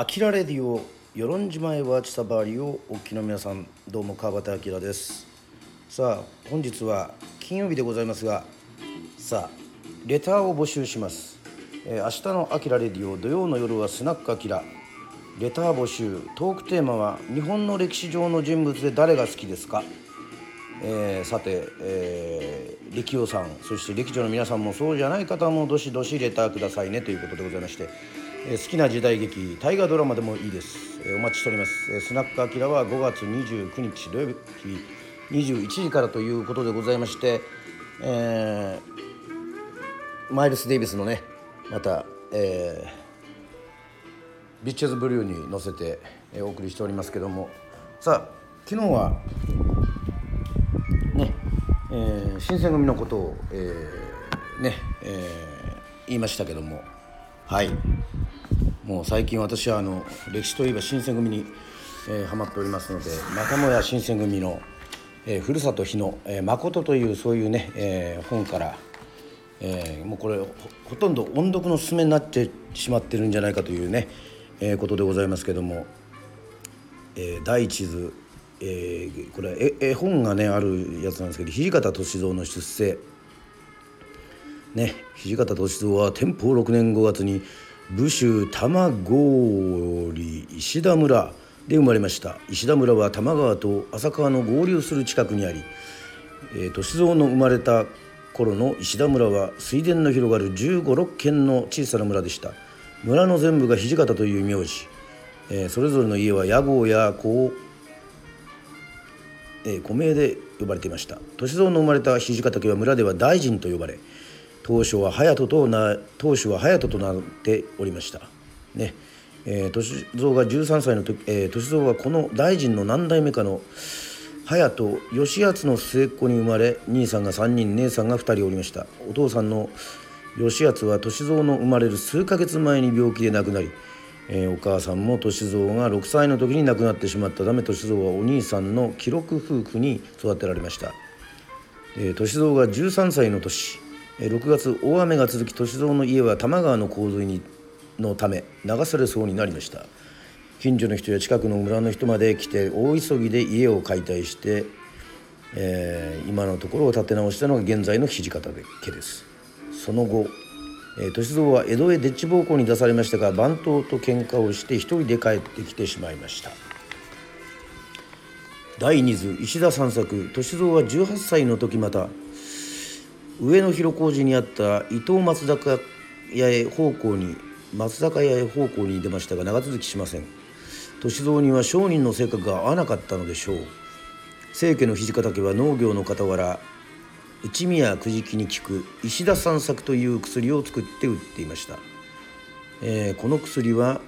アキラレディオ与論島へはちさばりをお聞きの皆さんどうも川端明です。さあ本日は金曜日でございますがさあレターを募集します、えー明日のアキラレディオ土曜の夜はスナックアキラ。レター募集トークテーマは日本の歴史上の人物で誰が好きですか。えーさて、えー、力夫さんそして歴女の皆さんもそうじゃない方もどしどしレターくださいねということでございまして、好きな時代劇大河ドラマでもいいです、お待ちしております、スナックアキラは5月29日土曜日21時からということでございまして、えーマイルス・デイビスのねまた、えービッチェズ・ブルーに乗せて、お送りしておりますけども。さあ昨日はね、えー新選組のことを、えーね、えー言いましたけども。はい。もう最近私はあの歴史といえば新選組に、えーハマっておりますのでまたもや新選組の、えーふるさと日野、えー誠というそういうね、えー本から、えーもうこれほとんど音読のすすめになってしまってるんじゃないかというね、えーことでございますけどもえー第一図、えーこれ絵絵本がねあるやつなんですけど土方歳三の出世。ね土方歳三は天保6年5月に武州玉郡石田村で生まれました。石田村は多摩川と浅川の合流する近くにあり、えー歳三の生まれた頃の石田村は水田の広がる1 5 6軒の小さな村でした。村の全部が土方という名字。えーそれぞれの家は屋号や子え、古名で呼ばれていました。歳三の生まれた土方家は村では大臣と呼ばれ当初は隼人とな当初は隼人となっておりました。ね。えー、歳三が13歳の時、えー、歳三はこの大臣の何代目かの隼人義敦の末っ子に生まれ兄さんが3人姉さんが2人おりました。お父さんの義敦は歳三の生まれる数ヶ月前に病気で亡くなり、えーお母さんも歳三が6歳の時に亡くなってしまったため歳三はお兄さんの記録夫婦に育てられました、えーが13歳の年6月大雨が続き歳三の家は多摩川の洪水にのため流されそうになりました。近所の人や近くの村の人まで来て大急ぎで家を解体して、えー今のところを建て直したのが現在の土方家です。その後、えー歳三は江戸へでっち奉公に出されましたが番頭と喧嘩をして一人で帰ってきてしまいました。第二図石田三作歳三は18歳の時また上野広小路にあった伊藤松坂屋へ奉公に松坂屋へ奉公に出ましたが長続きしません。歳三には商人の性格が合わなかったのでしょう。清家の土方家は農業の傍ら一味やくじきに効く石田三作という薬を作って売っていました、えーこの薬は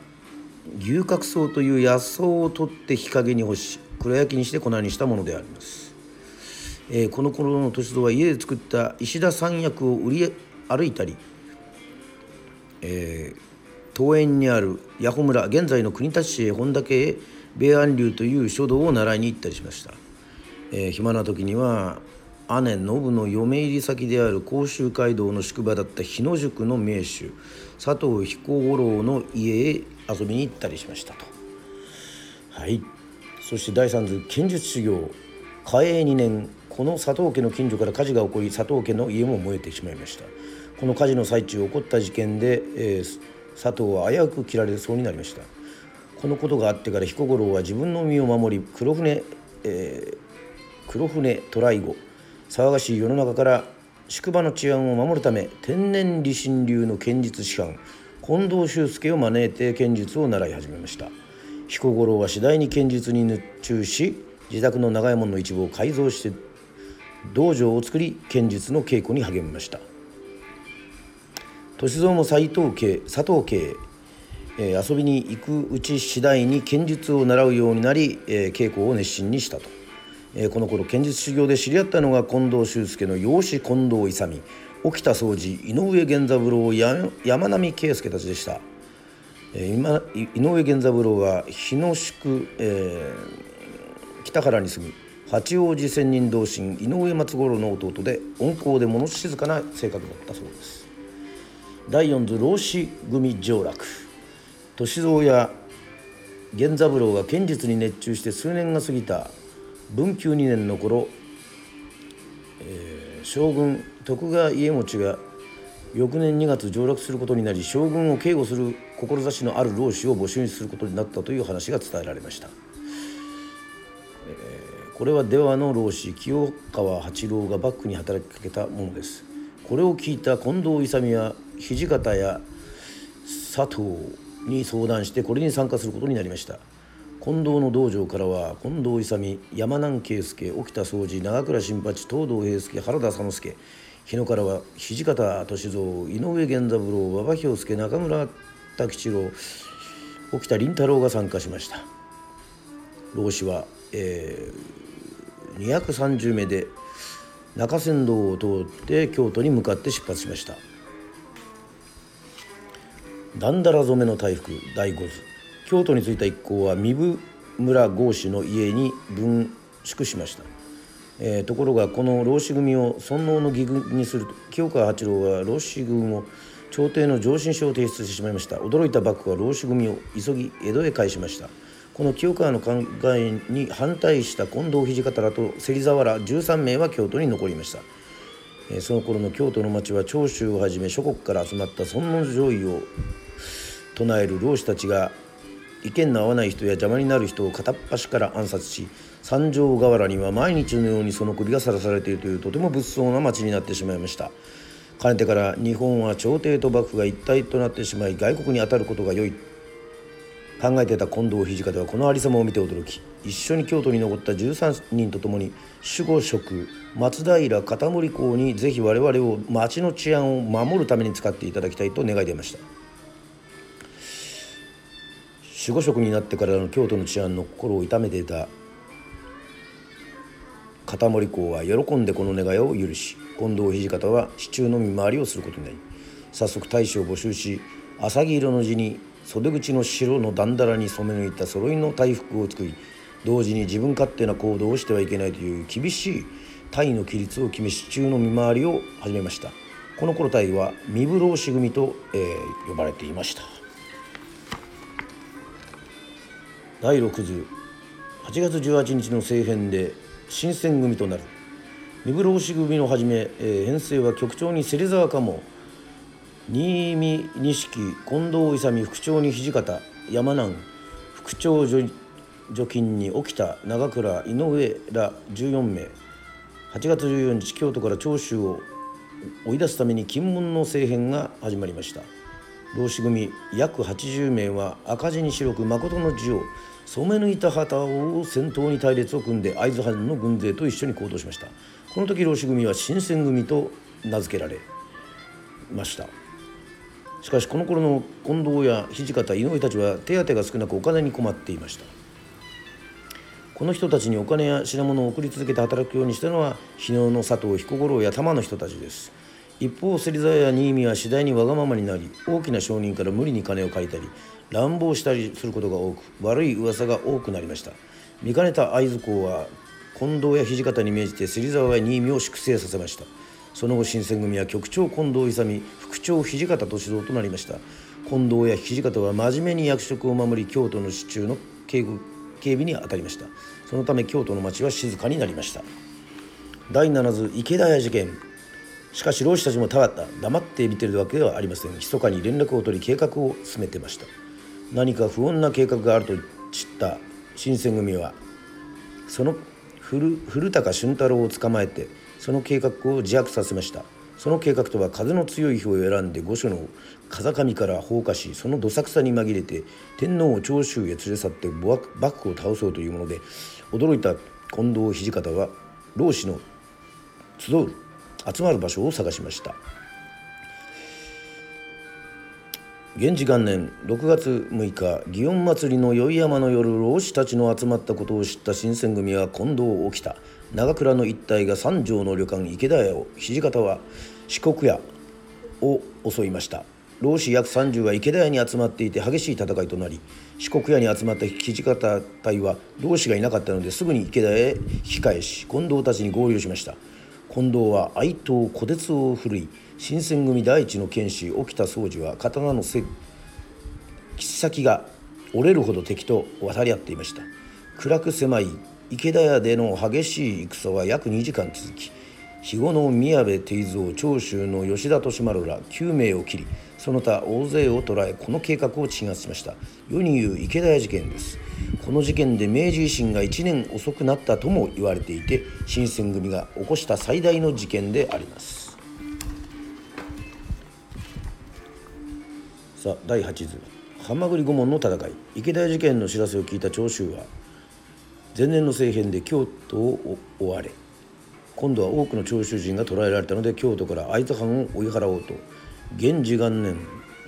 牛角草という野草を取って日陰に干し黒焼きにして粉にしたものであります。えーこの頃の歳三は家で作った石田三薬を売り歩いたり、えー東園にある八穂村現在の国立市へ本田家へ米安流という書道を習いに行ったりしました、えー暇な時には姉信の嫁入り先である甲州街道の宿場だった日野宿の名手佐藤彦五郎の家へ遊びに行ったりしましたと。はい、そして第三図剣術修行嘉永2年この佐藤家の近所から火事が起こり佐藤家の家も燃えてしまいました。この火事の最中起こった事件で、えー佐藤は危うく切られそうになりました。このことがあってから彦五郎は自分の身を守り黒船、えー黒船渡来後騒がしい世の中から宿場の治安を守るため天然理心流の剣術師範近藤修介を招いて剣術を習い始めました。彦五郎は次第に剣術に熱中し自宅の長屋門の一部を改造して道場を作り剣術の稽古に励みました。歳三も斎藤家佐藤家へ、えー遊びに行くうち次第に剣術を習うようになり、えー稽古を熱心にしたと、えーこの頃剣術修行で知り合ったのが近藤修介の養子近藤勇。沖田総司井上源三郎や山並圭介たちでした、えー今井上源三郎は日野宿、えー北原に住む八王子仙人同心井上松五郎の弟で温厚で物静かな性格だったそうです。第四図老子組上洛。歳三や源三郎が剣術に熱中して数年が過ぎた文久2年の頃、えー、将軍徳川家茂が翌年2月上洛することになり将軍を警護する志のある老子を募集することになったという話が伝えられました、えー、これは出羽の老子清川八郎が幕府に働きかけたものです。これを聞いた近藤勇は土方や佐藤に相談してこれに参加することになりました。近藤の道場からは近藤勇山南圭介沖田総司長倉新八東堂平介原田佐之助日野からは土方歳三井上源三郎馬場兵介中村滝吉郎沖田倫太郎が参加しました。老子は、えー、230名で中山道を通って京都に向かって出発しました。だんだら染めの大福第五図。京都に着いた一行は三部村郷氏の家に分宿しました、えー、ところがこの老子組を尊王の義軍にすると清川八郎は老子軍を朝廷の上申書を提出してしまいました。驚いた幕府は老子組を急ぎ江戸へ返しました。この清川の考えに反対した近藤土方らと芹沢ら13名は京都に残りました、えー、その頃の京都の町は長州をはじめ諸国から集まった尊王攘夷を唱える老子たちが意見の合わない人や邪魔になる人を片っ端から暗殺し三条河原には毎日のようにその首がさらされているというとても物騒な町になってしまいました。かねてから日本は朝廷と幕府が一体となってしまい外国に当たることが良い考えていた近藤土方はこの有様を見て驚き一緒に京都に残った13人と共に守護職松平片森公にぜひ我々を町の治安を守るために使っていただきたいと願い出ました。守護職になってからの京都の治安の心を痛めていた片森公は喜んでこの願いを許し近藤土方は市中の見回りをすることになり早速大使を募集し浅木色の字に袖口の白のだんだらに染め抜いた揃いの大服を作り同時に自分勝手な行動をしてはいけないという厳しい隊の規律を決め市中の見回りを始めました。この頃隊は三風浪士組と、えー、呼ばれていました。第6図8月18日の政変で新選組となる。三風浪士組のはじめ、えー、編成は局長に芹沢鴨新見錦近藤勇副長に土方山南副長助勤に沖田長倉井上ら14名。8月14日京都から長州を追い出すために金門の政変が始まりました。浪士組約80名は赤字に白く誠の字を染め抜いた旗を先頭に隊列を組んで会津藩の軍勢と一緒に行動しました。この時浪士組は新選組と名付けられました。しかしこの頃の近藤や土方井上たちは手当が少なくお金に困っていました。この人たちにお金や品物を送り続けて働くようにしたのは日野の佐藤彦五郎や玉の人たちです。一方芹沢や新見は次第にわがままになり大きな商人から無理に金を借りたり乱暴したりすることが多く悪い噂が多くなりました。見かねた会津公は近藤や土方に命じて芹沢や新見を粛清させました。その後新選組は局長近藤勇副長土方歳三となりました。近藤や土方は真面目に役職を守り京都の市中の警備に当たりました。そのため京都の町は静かになりました。第7図池田屋事件。しかし老師たちもただ黙って見てるわけではありません。密かに連絡を取り計画を進めてました。何か不穏な計画があると知った。新選組はその古古高俊太郎を捕まえてその計画を自白させました。その計画とは風の強い日を選んで御所の風上から放火しそのどさくさに紛れて天皇を長州へ連れ去って幕府を倒そうというもので驚いた近藤土方は老子の集う集まる場所を探しました。元治元年6月6日祇園祭の宵山の夜老子たちの集まったことを知った新選組は近藤を起きた。長倉の一帯が三条の旅館池田屋を土方は四国屋を襲いました。老子約30は池田屋に集まっていて激しい戦いとなり四国屋に集まった土方隊は老子がいなかったのですぐに池田屋へ引き返し近藤たちに合流しました。近藤は愛刀虎鉄を振るい新選組第一の剣士沖田総司は刀の切先が折れるほど敵と渡り合っていました。暗く狭い池田屋での激しい戦は約2時間続き。肥後の宮部定蔵長州の吉田利丸ら9名を切りその他大勢を捕らえこの計画を鎮圧しました。世に言う池田屋事件です。この事件で明治維新が1年遅くなったとも言われていて新選組が起こした最大の事件であります。さあ第8図。浜栗御門の戦い。池田屋事件の知らせを聞いた長州は前年の政変で京都を追われ今度は多くの長州人が捕らえられたので京都から会津藩を追い払おうと。元治元年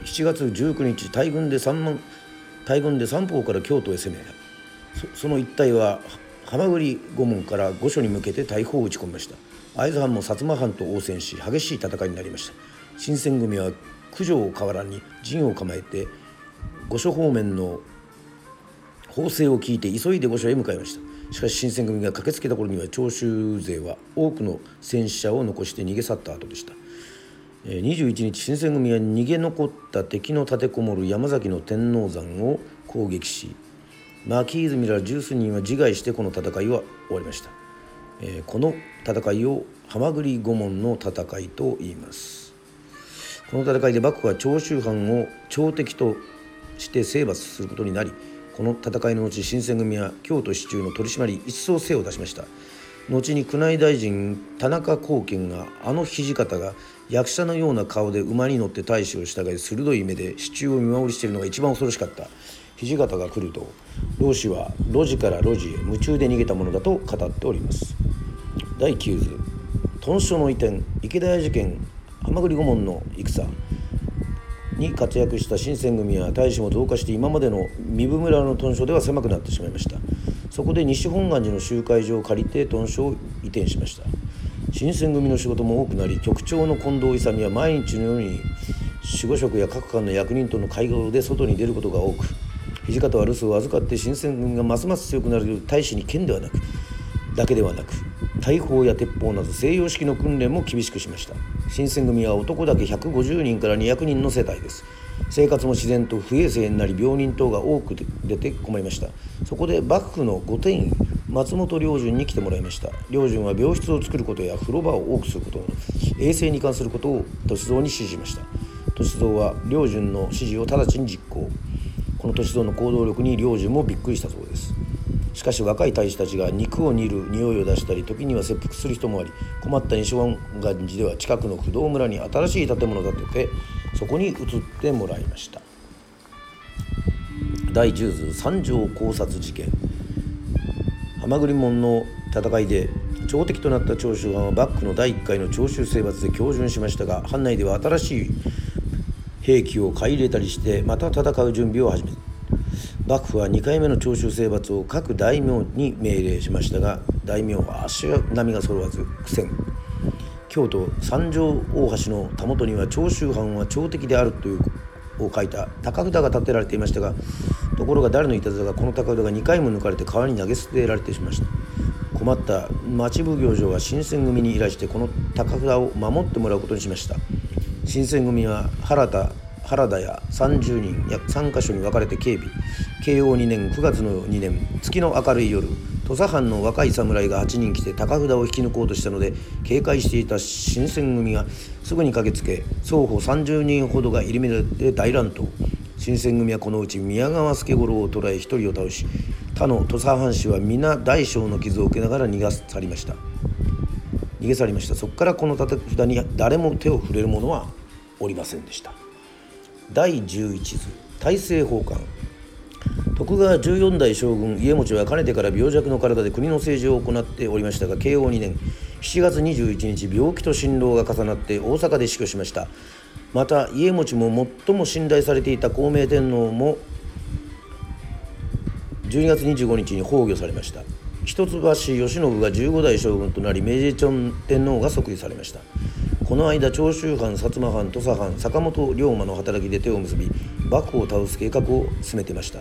7月19日大軍で3万大軍で三方から京都へ攻めその一帯は浜栗御門から御所に向けて大砲を撃ち込みました。会津藩も薩摩藩と応戦し激しい戦いになりました。新選組は九条河原に陣を構えて御所方面の砲声を聞いて急いで御所へ向かいました。しかし新選組が駆けつけた頃には長州勢は多くの戦死者を残して逃げ去った後でした。21日新選組は逃げ残った敵の立てこもる山崎の天王山を攻撃し牧泉ら十数人は自害してこの戦いは終わりました、この戦いを浜栗御門の戦いと言います。この戦いで幕府は長州藩を朝敵として征伐することになりこの戦いの後新選組は京都市中の取り締まり一層精を出しました。後に宮内大臣田中光健があの土方が役者のような顔で馬に乗って大使を従い鋭い目で支柱を見守りしているのが一番恐ろしかった。土方が来ると老子は路地から路地へ夢中で逃げたものだと語っております。第9図。豚書の移転池田屋事件浜栗御門の戦。に活躍した新選組は大使も増加して今までの壬生村の屯所では狭くなってしまいました。そこで西本願寺の集会所を借りて屯所を移転しました。新選組の仕事も多くなり局長の近藤勇は毎日のように守護職や各官の役人との会合で外に出ることが多く土方は留守を預かって新選組がますます強くなる大使に剣ではなくだけではなく大砲や鉄砲など西洋式の訓練も厳しくしました。新選組は男だけ150人から200人の世帯です。生活も自然と不衛生になり病人等が多く出て困りました。そこで幕府の御殿医松本良順に来てもらいました。良順は病室を作ることや風呂場を多くすること衛生に関することを歳三に指示しました。歳三は良順の指示を直ちに実行。この歳三の行動力に良順もびっくりしたそうです。しかし若い大使たちが肉を煮る匂いを出したり時には切腹する人もあり困った西本願寺では近くの不動村に新しい建物を建ててそこに移ってもらいました。第10図三条考察事件。浜栗門の戦いで朝敵となった長州藩は幕府の第1回の長州征伐で標準しましたが藩内では新しい兵器を買い入れたりしてまた戦う準備を始めた。幕府は2回目の長州征伐を各大名に命令しましたが大名は足並みが揃わず苦戦。京都三条大橋のたもとには長州藩は朝敵であるというを書いた高札が建てられていましたがところが誰のいたずらがこの高札が2回も抜かれて川に投げ捨てられてしまいました。困った町奉行所は新選組に依頼してこの高札を守ってもらうことにしました。新選組は原田原田や30人約3カ所に分かれて警備。慶応2年9月の2年月の明るい夜土佐藩の若い侍が8人来て高札を引き抜こうとしたので警戒していた新選組がすぐに駆けつけ双方30人ほどが入り乱れて大乱闘新選組はこのうち宮川助五郎を捕らえ1人を倒し他の土佐藩士は皆大小の傷を受けながら逃が去りました。逃げ去りました。そこからこの立て札に誰も手を触れる者はおりませんでした。第11図大政奉還。徳川14代将軍家持はかねてから病弱の体で国の政治を行っておりましたが慶応2年7月21日病気と辛労が重なって大阪で死去しました。また家持も最も信頼されていた孝明天皇も12月25日に崩御されました。一橋慶喜が15代将軍となり明治天皇が即位されました。この間長州藩薩摩藩土佐藩坂本龍馬の働きで手を結び幕府を倒す計画を進めてました。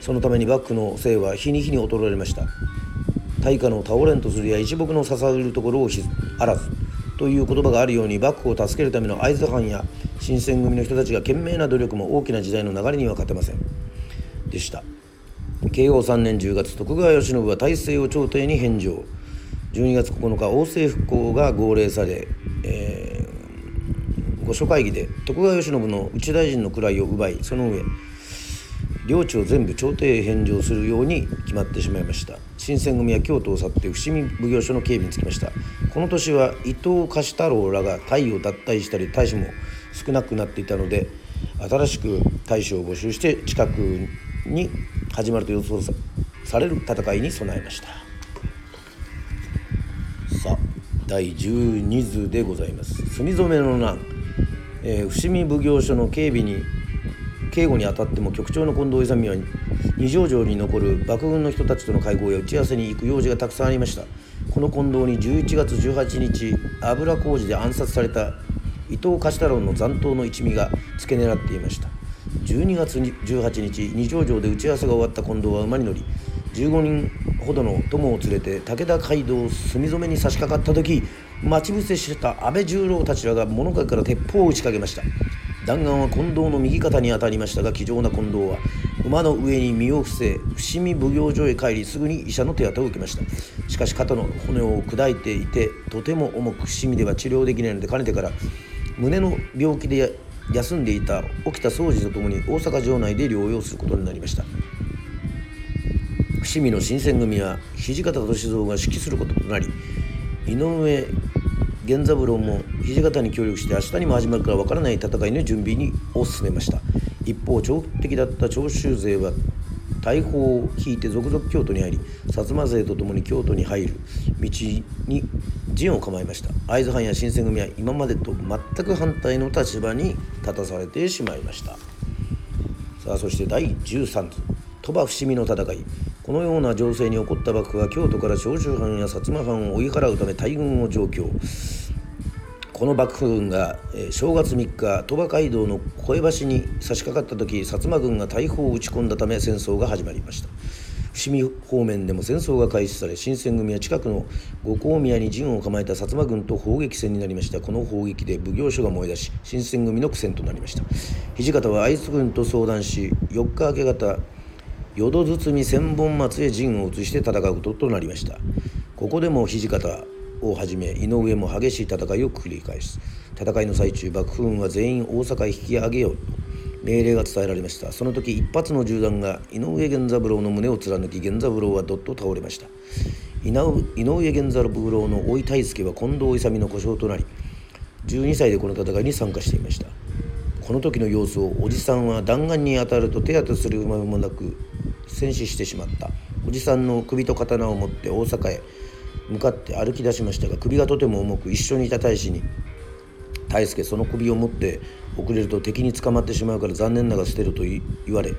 そのために幕府の姓は日に日に衰えました。大化の倒れんとするや一木の支えるところをあらずという言葉があるように幕府を助けるための会津藩や新選組の人たちが懸命な努力も大きな時代の流れには勝てません。でした。慶応3年10月徳川慶喜は大政を朝廷に返上。12月9日王政復興が号令され、えー、御所会議で徳川慶喜の内大臣の位を奪いその上領地を全部朝廷へ返上するように決まってしまいました。新選組は京都を去って伏見奉行所の警備につきました。この年は伊藤貸太郎らが隊を脱退したり大使も少なくなっていたので新しく大使を募集して近くに始まると予想される戦いに備えました。さあ第12図でございます。墨染めの難、えー、伏見奉行所の警備に警護にあたっても局長の近藤勇は二条城に残る幕軍の人たちとの会合や打ち合わせに行く用事がたくさんありました。この近藤に11月18日油工事で暗殺された伊藤貸太郎の残党の一味が付け狙っていました。12月18日二条城で打ち合わせが終わった近藤は馬に乗り15人ほどの友を連れて武田街道墨染めに差し掛かった時待ち伏せしてた安倍十郎たちらが物陰から鉄砲を打ちかけました。弾丸は近藤の右肩に当たりましたが気丈な近藤は馬の上に身を伏せ伏見奉行所へ帰りすぐに医者の手当てを受けました。しかし肩の骨を砕いていてとても重く伏見では治療できないのでかねてから胸の病気で休んでいた沖田総司とともに大阪城内で療養することになりました。伏見の新選組は土方歳三が指揮することとなり井上源三郎も土方に協力して明日にも始まるからわからない戦いの準備にを進めました。一方長期的だった長州勢は大砲を引いて続々京都に入り薩摩勢とともに京都に入る道に陣を構えました。会津藩や新選組は今までと全く反対の立場に立たされてしまいました。さあそして第13図鳥羽伏見の戦い。このような情勢に起こった幕府は京都から長州藩や薩摩藩を追い払うため大軍を上京この幕府軍が、え、正月3日鳥羽街道の小江橋に差し掛かった時薩摩軍が大砲を撃ち込んだため戦争が始まりました。伏見方面でも戦争が開始され新選組は近くの五香宮に陣を構えた薩摩軍と砲撃戦になりました。この砲撃で奉行所が燃え出し新選組の苦戦となりました。土方は会津軍と相談し4日明け方淀堤千本松へ陣を移して戦うこととなりました。ここでも土方をはじめ井上も激しい戦いを繰り返す。戦いの最中幕府軍は全員大阪へ引き上げようと命令が伝えられました。その時一発の銃弾が井上源三郎の胸を貫き源三郎はどっと倒れました。井上源三郎の甥大輔は近藤勇の故障となり12歳でこの戦いに参加していました。この時の様子をおじさんは弾丸に当たると手当てする間もなく戦死してしまった。おじさんの首と刀を持って大阪へ。向かって歩き出しましたが首がとても重く一緒にいた大使に「大輔その首を持って遅れると敵に捕まってしまうから残念だがら捨てる」と言われ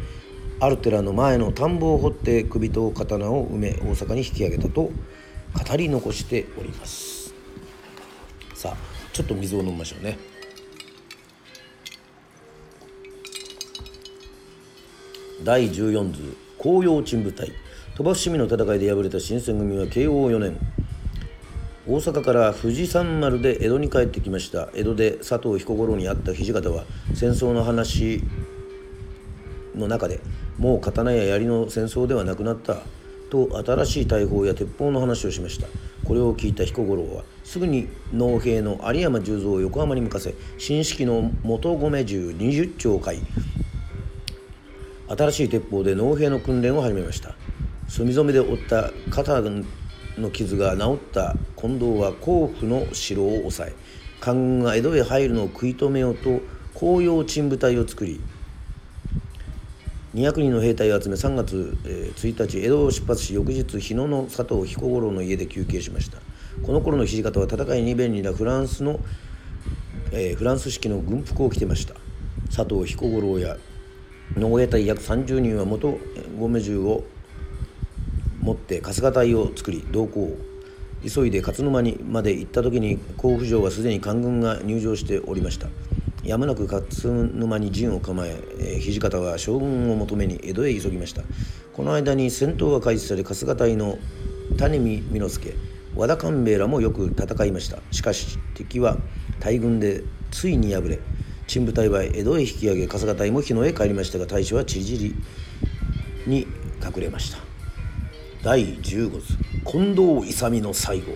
ある寺の前の田んぼを掘って首と刀を埋め大阪に引き上げたと語り残しております。さあちょっと水を飲みましょうね。第14図紅葉鎮部隊鳥羽伏見の戦いで敗れた新選組は慶応4年。大阪から富士山丸で江戸に帰ってきました。江戸で佐藤彦五郎に会った土方は戦争の話の中でもう刀や槍の戦争ではなくなったと新しい大砲や鉄砲の話をしました。これを聞いた彦五郎はすぐに農兵の有山十三を横浜に向かせ新式の元米銃20丁を買い新しい鉄砲で農兵の訓練を始めました。墨染めで負った肩の傷が治った近藤は甲府の城を抑え官軍が江戸へ入るのを食い止めようと紅葉鎮部隊を作り200人の兵隊を集め3月1日江戸を出発し翌日日野の佐藤彦五郎の家で休憩しました。この頃の土方は戦いに便利なフランスの、えー、フランス式の軍服を着てました。佐藤彦五郎や農営隊約30人は元米銃を持って春日隊を作り同行。急いで勝沼にまで行った時に甲府城はすでに官軍が入城しておりました。やむなく勝沼に陣を構ええ土方は将軍を求めに江戸へ急ぎました。この間に戦闘が開始され春日隊の谷見美之助和田官兵衛らもよく戦いました。しかし敵は大軍でついに敗れ陳部隊は江戸へ引き上げ春日隊も日野へ帰りましたが大使はちりに隠れました。第15図近藤勇の最後。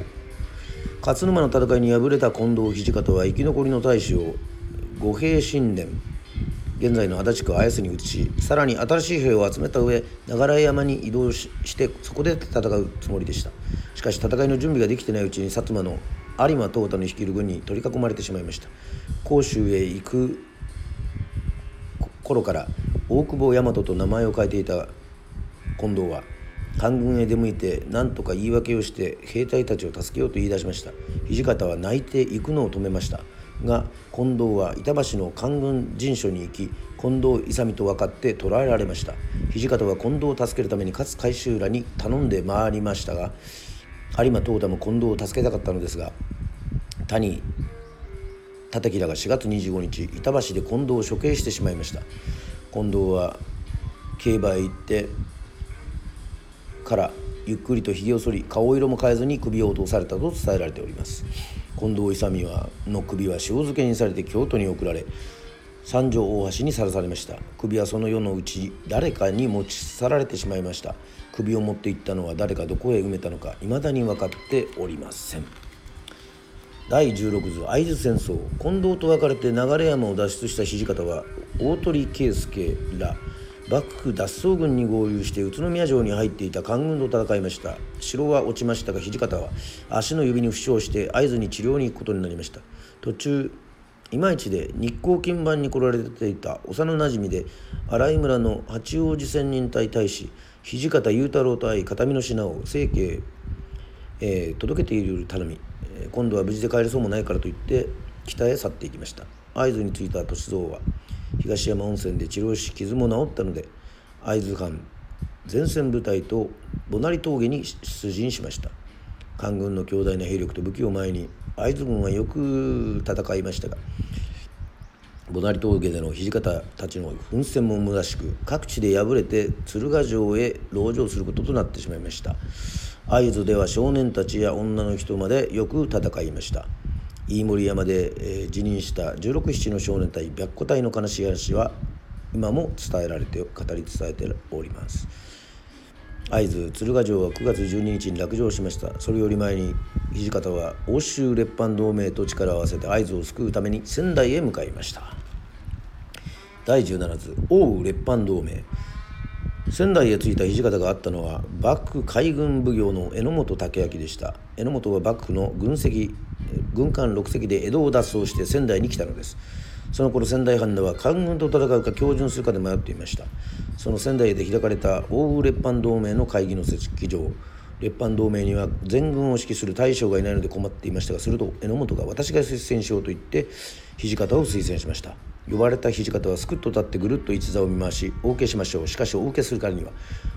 勝沼の戦いに敗れた近藤土方は生き残りの大使を五兵神殿現在の足立区綾瀬に移しさらに新しい兵を集めた上流山に移動してそこで戦うつもりでした。しかし戦いの準備ができてないうちに薩摩の有馬東太の率いる軍に取り囲まれてしまいました。甲州へ行く頃から大久保大和と名前を変えていた近藤は官軍へ出向いて何とか言い訳をして兵隊たちを助けようと言い出しました。土方は泣いて行くのを止めました。が近藤は板橋の官軍陣所に行き近藤勇と分かって捕らえられました。土方は近藤を助けるために勝海舟らに頼んで回りましたが有馬東太も近藤を助けたかったのですが谷立木らが4月25日板橋で近藤を処刑してしまいました。近藤は競馬へ行ってからゆっくりとひげを剃り顔色も変えずに首を落とされたと伝えられております。近藤勇はの首は塩漬けにされて京都に送られ三条大橋にさらされました。首はその世のうち誰かに持ち去られてしまいました。首を持っていったのは誰かどこへ埋めたのか未だに分かっておりません。第16図会津戦争。近藤と別れて流山を脱出した土方は大鳥圭介ら幕府脱走軍に合流して宇都宮城に入っていた官軍と戦いました。城は落ちましたが土方は足の指に負傷して会津に治療に行くことになりました。途中今市で日光金番に来られていた幼なじみで新井村の八王子仙人隊大使土方雄太郎と会い形見の品を清家、えー、届けている頼み。今度は無事で帰れそうもないからと言って北へ去っていきました。会津に着いた歳三は東山温泉で治療し傷も治ったので会津藩前線部隊とボナリ峠に出陣しました。官軍の強大な兵力と武器を前に会津軍はよく戦いましたがボナリ峠での土方たちの奮戦もむなしく各地で敗れて鶴ヶ城へ籠城することとなってしまいました。会津では少年たちや女の人までよく戦いました。飯盛山で、えー、辞任した167の少年隊白虎隊の悲しい話は今も伝えられて語り伝えております。会津鶴ヶ城は9月12日に落城しました。それより前に土方は欧州列藩同盟と力を合わせて会津を救うために仙台へ向かいました。第17図奥羽列藩同盟。仙台へ着いた土方があったのは幕府海軍奉行の榎本武明でした。榎本は幕府の軍籍軍艦6隻で江戸を脱走して仙台に来たのです。その頃仙台藩では官軍と戦うか標準するかで迷っていました。その仙台で開かれた奥羽列藩同盟の会議の席上。列藩同盟には全軍を指揮する大将がいないので困っていましたがすると榎本が私が推薦しようと言って土方を推薦しました。呼ばれた土方はすくっと立ってぐるっと一座を見回しお受けしましょう。しかしお受けするからには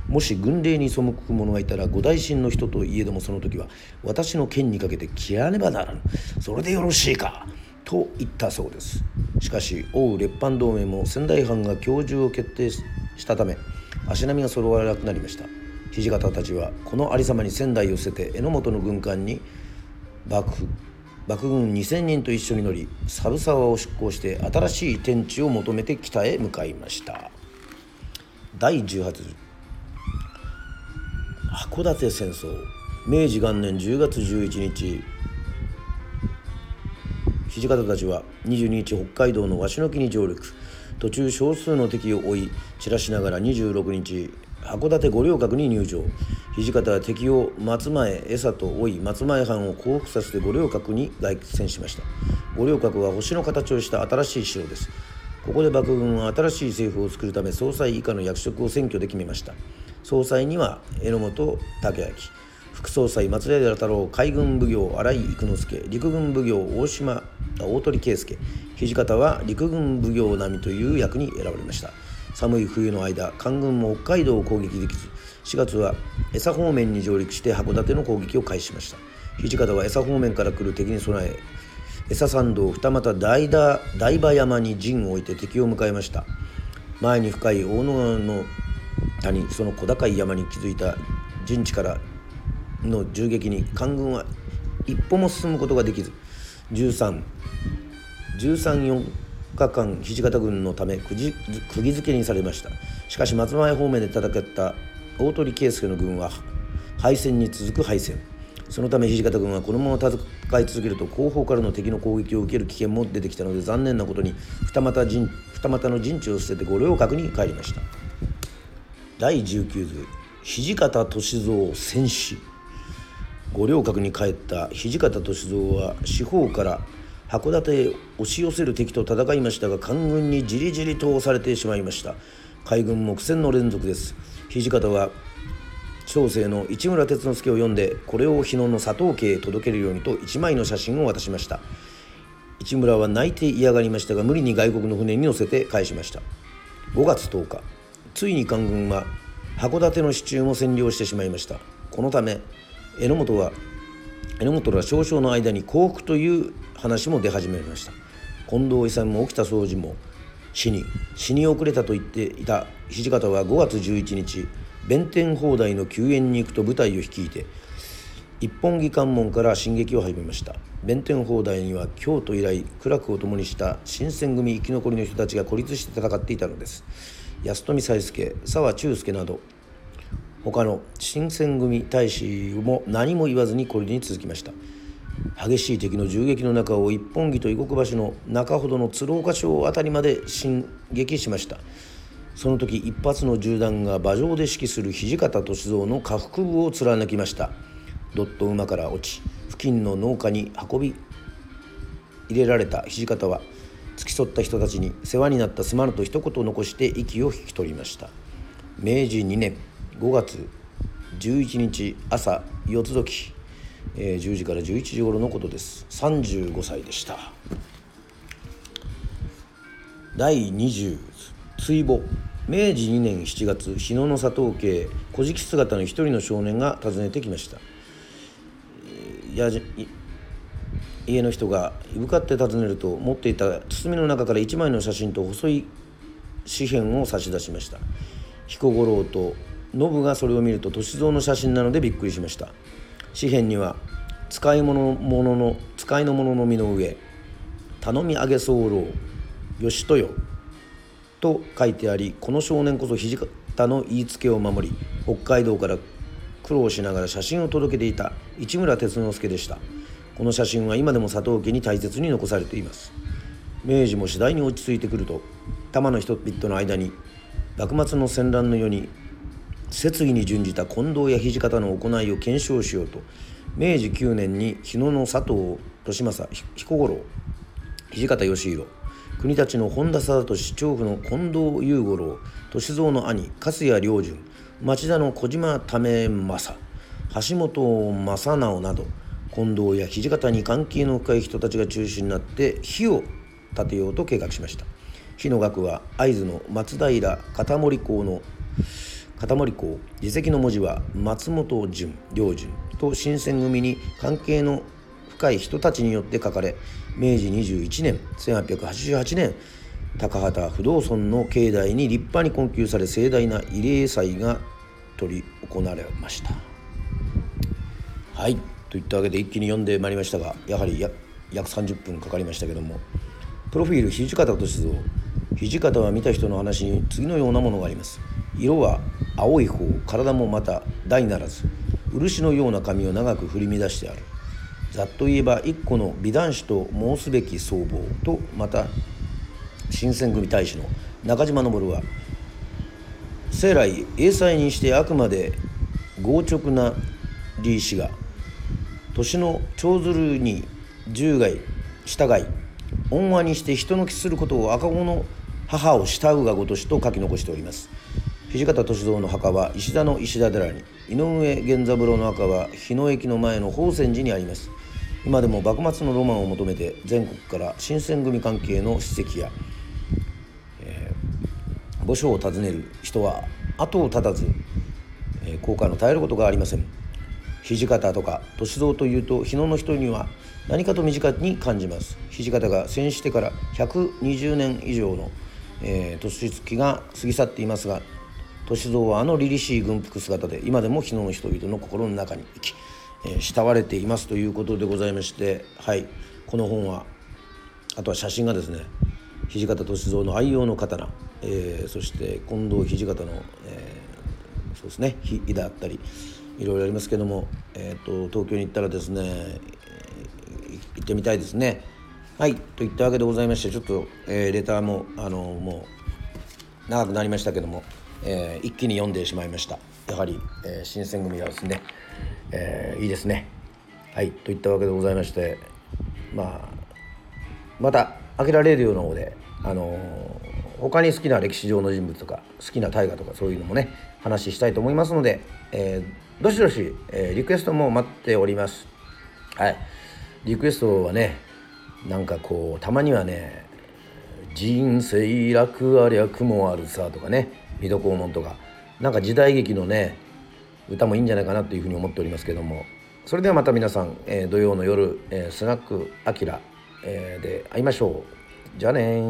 もし軍令に背く者がいたら五大臣の人といえどもその時は私の剣にかけて切らねばならぬ。それでよろしいか？と言ったそうです。しかし王列藩同盟も仙台藩が教授を決定したため足並みが揃わなくなりました。土方たちはこの有様に仙台を捨てて榎本の軍艦に幕府幕軍2,000人と一緒に乗り猿沢を出港して新しい天地を求めて北へ向かいました。第18函館戦争。明治元年10月11日。土方たちは22日北海道の鷲の木に上陸。途中少数の敵を追い散らしながら26日函館五稜郭に入城。土方は敵を松前餌と追い松前藩を降伏させて五稜郭に凱旋しました。五稜郭は星の形をした新しい城です。ここで幕軍は新しい政府を作るため総裁以下の役職を選挙で決めました。総裁には榎本武明。副総裁松平太郎海軍奉行新井育之助。陸軍奉行大島大鳥圭介。土方は陸軍奉行並みという役に選ばれました。寒い冬の間官軍も北海道を攻撃できず4月は江佐方面に上陸して函館の攻撃を開始しました。土方は江佐方面から来る敵に備え江佐参道二俣大田大場山に陣を置いて敵を迎えました。前に深い大野川の谷その小高い山に築いた陣地からの銃撃に官軍は一歩も進むことができず。13 13 4日間土方軍のため釘付けにされました。しかし松前方面で戦った大鳥圭介の軍は敗戦に続く敗戦。そのため土方軍はこのまま戦い続けると後方からの敵の攻撃を受ける危険も出てきたので残念なことに二股陣二股の陣地を捨てて五稜郭に帰りました。第19図土方歳三戦死。五稜郭に帰った土方歳三は四方から函館へ押し寄せる敵と戦いましたが官軍にじりじりと押されてしまいました。海軍も苦戦の連続です。土方は小生の市村哲之助を読んでこれを日野の佐藤家へ届けるようにと一枚の写真を渡しました。市村は泣いて嫌がりましたが無理に外国の船に乗せて返しました。5月10日ついに官軍は函館の支柱も占領してしまいました。このため榎本は榎本ら少々の間に降伏という話も出始めました。近藤勇も沖田総司も死に死に遅れたと言っていた土方は5月11日弁天砲台の救援に行くと部隊を率いて一本木関門から進撃を始めました。弁天砲台には京都以来苦楽を共にした新選組生き残りの人たちが孤立して戦っていたのです。安富才助沢忠介など他の新選組大使も何も言わずにこれに続きました。激しい敵の銃撃の中を一本木と異国橋の中ほどの鶴岡町辺りまで進撃しました。その時一発の銃弾が馬上で指揮する土方歳三の下腹部を貫きました。ドット馬から落ち付近の農家に運び入れられた土方は付き添った人たちに世話になったすまぬと一言残して息を引き取りました。明治2年5月11日朝四つ時、えー、10時から11時頃のことです。35歳でした。第20追母明治2年7月日野の佐藤家小敷姿の一人の少年が訪ねてきました。や家の人がいぶかって訪ねると持っていた包みの中から1枚の写真と細い紙片を差し出しました。彦五郎とノブがそれを見ると歳三の写真なのでびっくりしました。紙片には使い物のの使いの者の身の上頼み上げ候義豊と書いてありこの少年こそ土方の言いつけを守り北海道から苦労しながら写真を届けていた市村哲之助でした。この写真は今でも佐藤家に大切に残されています。明治も次第に落ち着いてくると多摩の人々の間に幕末の戦乱の世に設議に準じた近藤や土方の行いを検証しようと明治9年に日野の佐藤利政彦五郎土方義弘国立の本田貞俊調布の近藤雄五郎歳三の兄粕谷良順町田の小島為政橋本正直など近藤や土方に関係の深い人たちが中心になって火を建てようと計画しました。火の額は会津の松平片森港の片森港自責の文字は松本潤良順と新選組に関係の深い人たちによって書かれ明治21年1888年高畑不動尊の境内に立派に困窮され盛大な慰霊祭が執り行われました。はい。といったわけで一気に読んでまいりましたがやはり約30分かかりましたけどもプロフィール土方歳三土方は見た人の話に次のようなものがあります。色は青い方体もまた大ならず漆のような髪を長く振り乱してある。ざっと言えば一個の美男子と申すべき僧帽とまた新選組大使の中島昇は生来英才にしてあくまで強直な理士が年の長鶴に従外従い恩和にして人の気することを赤子の母を慕うがごとしと書き残しております。土方歳三の墓は石田の石田寺に井上源三郎の墓は日野駅の前の宝泉寺にあります。今でも幕末のロマンを求めて全国から新選組関係の史跡や、えー、御所を訪ねる人は後を絶たず、えー、効果の絶えることがありません。土方とか歳三というと日野の人には何かと身近に感じます。土方が戦死してから120年以上の、えー、年月が過ぎ去っていますが歳三はあの凛々しい軍服姿で今でも日野の人々の心の中に生き、えー、慕われていますということでございましてはい。この本はあとは写真がですね土方歳三の愛用の刀、えー、そして近藤土方の、えー、そうですね火だったりいろいろありますけども、えーと、東京に行ったらですね、え、行ってみたいですね。はいといったわけでございましてちょっと、えー、レターもあのもう長くなりましたけども、えー、一気に読んでしまいましたやはり、えー、新選組はですね、えー、いいですねはいといったわけでございましてまあまた「あきらレディオ」の方であの他に好きな歴史上の人物とか好きな大河とかそういうのもね話したいと思いますので、えー、どしどし、えー、リクエストも待っております。はい。リクエストはねなんかこうたまにはね「人生楽ありゃ雲あるさ」とかね「水戸黄門」とかなんか時代劇のね歌もいいんじゃないかなというふうに思っておりますけどもそれではまた皆さん、えー、土曜の夜、えー、スナックあきら、え、で会いましょう。じゃあね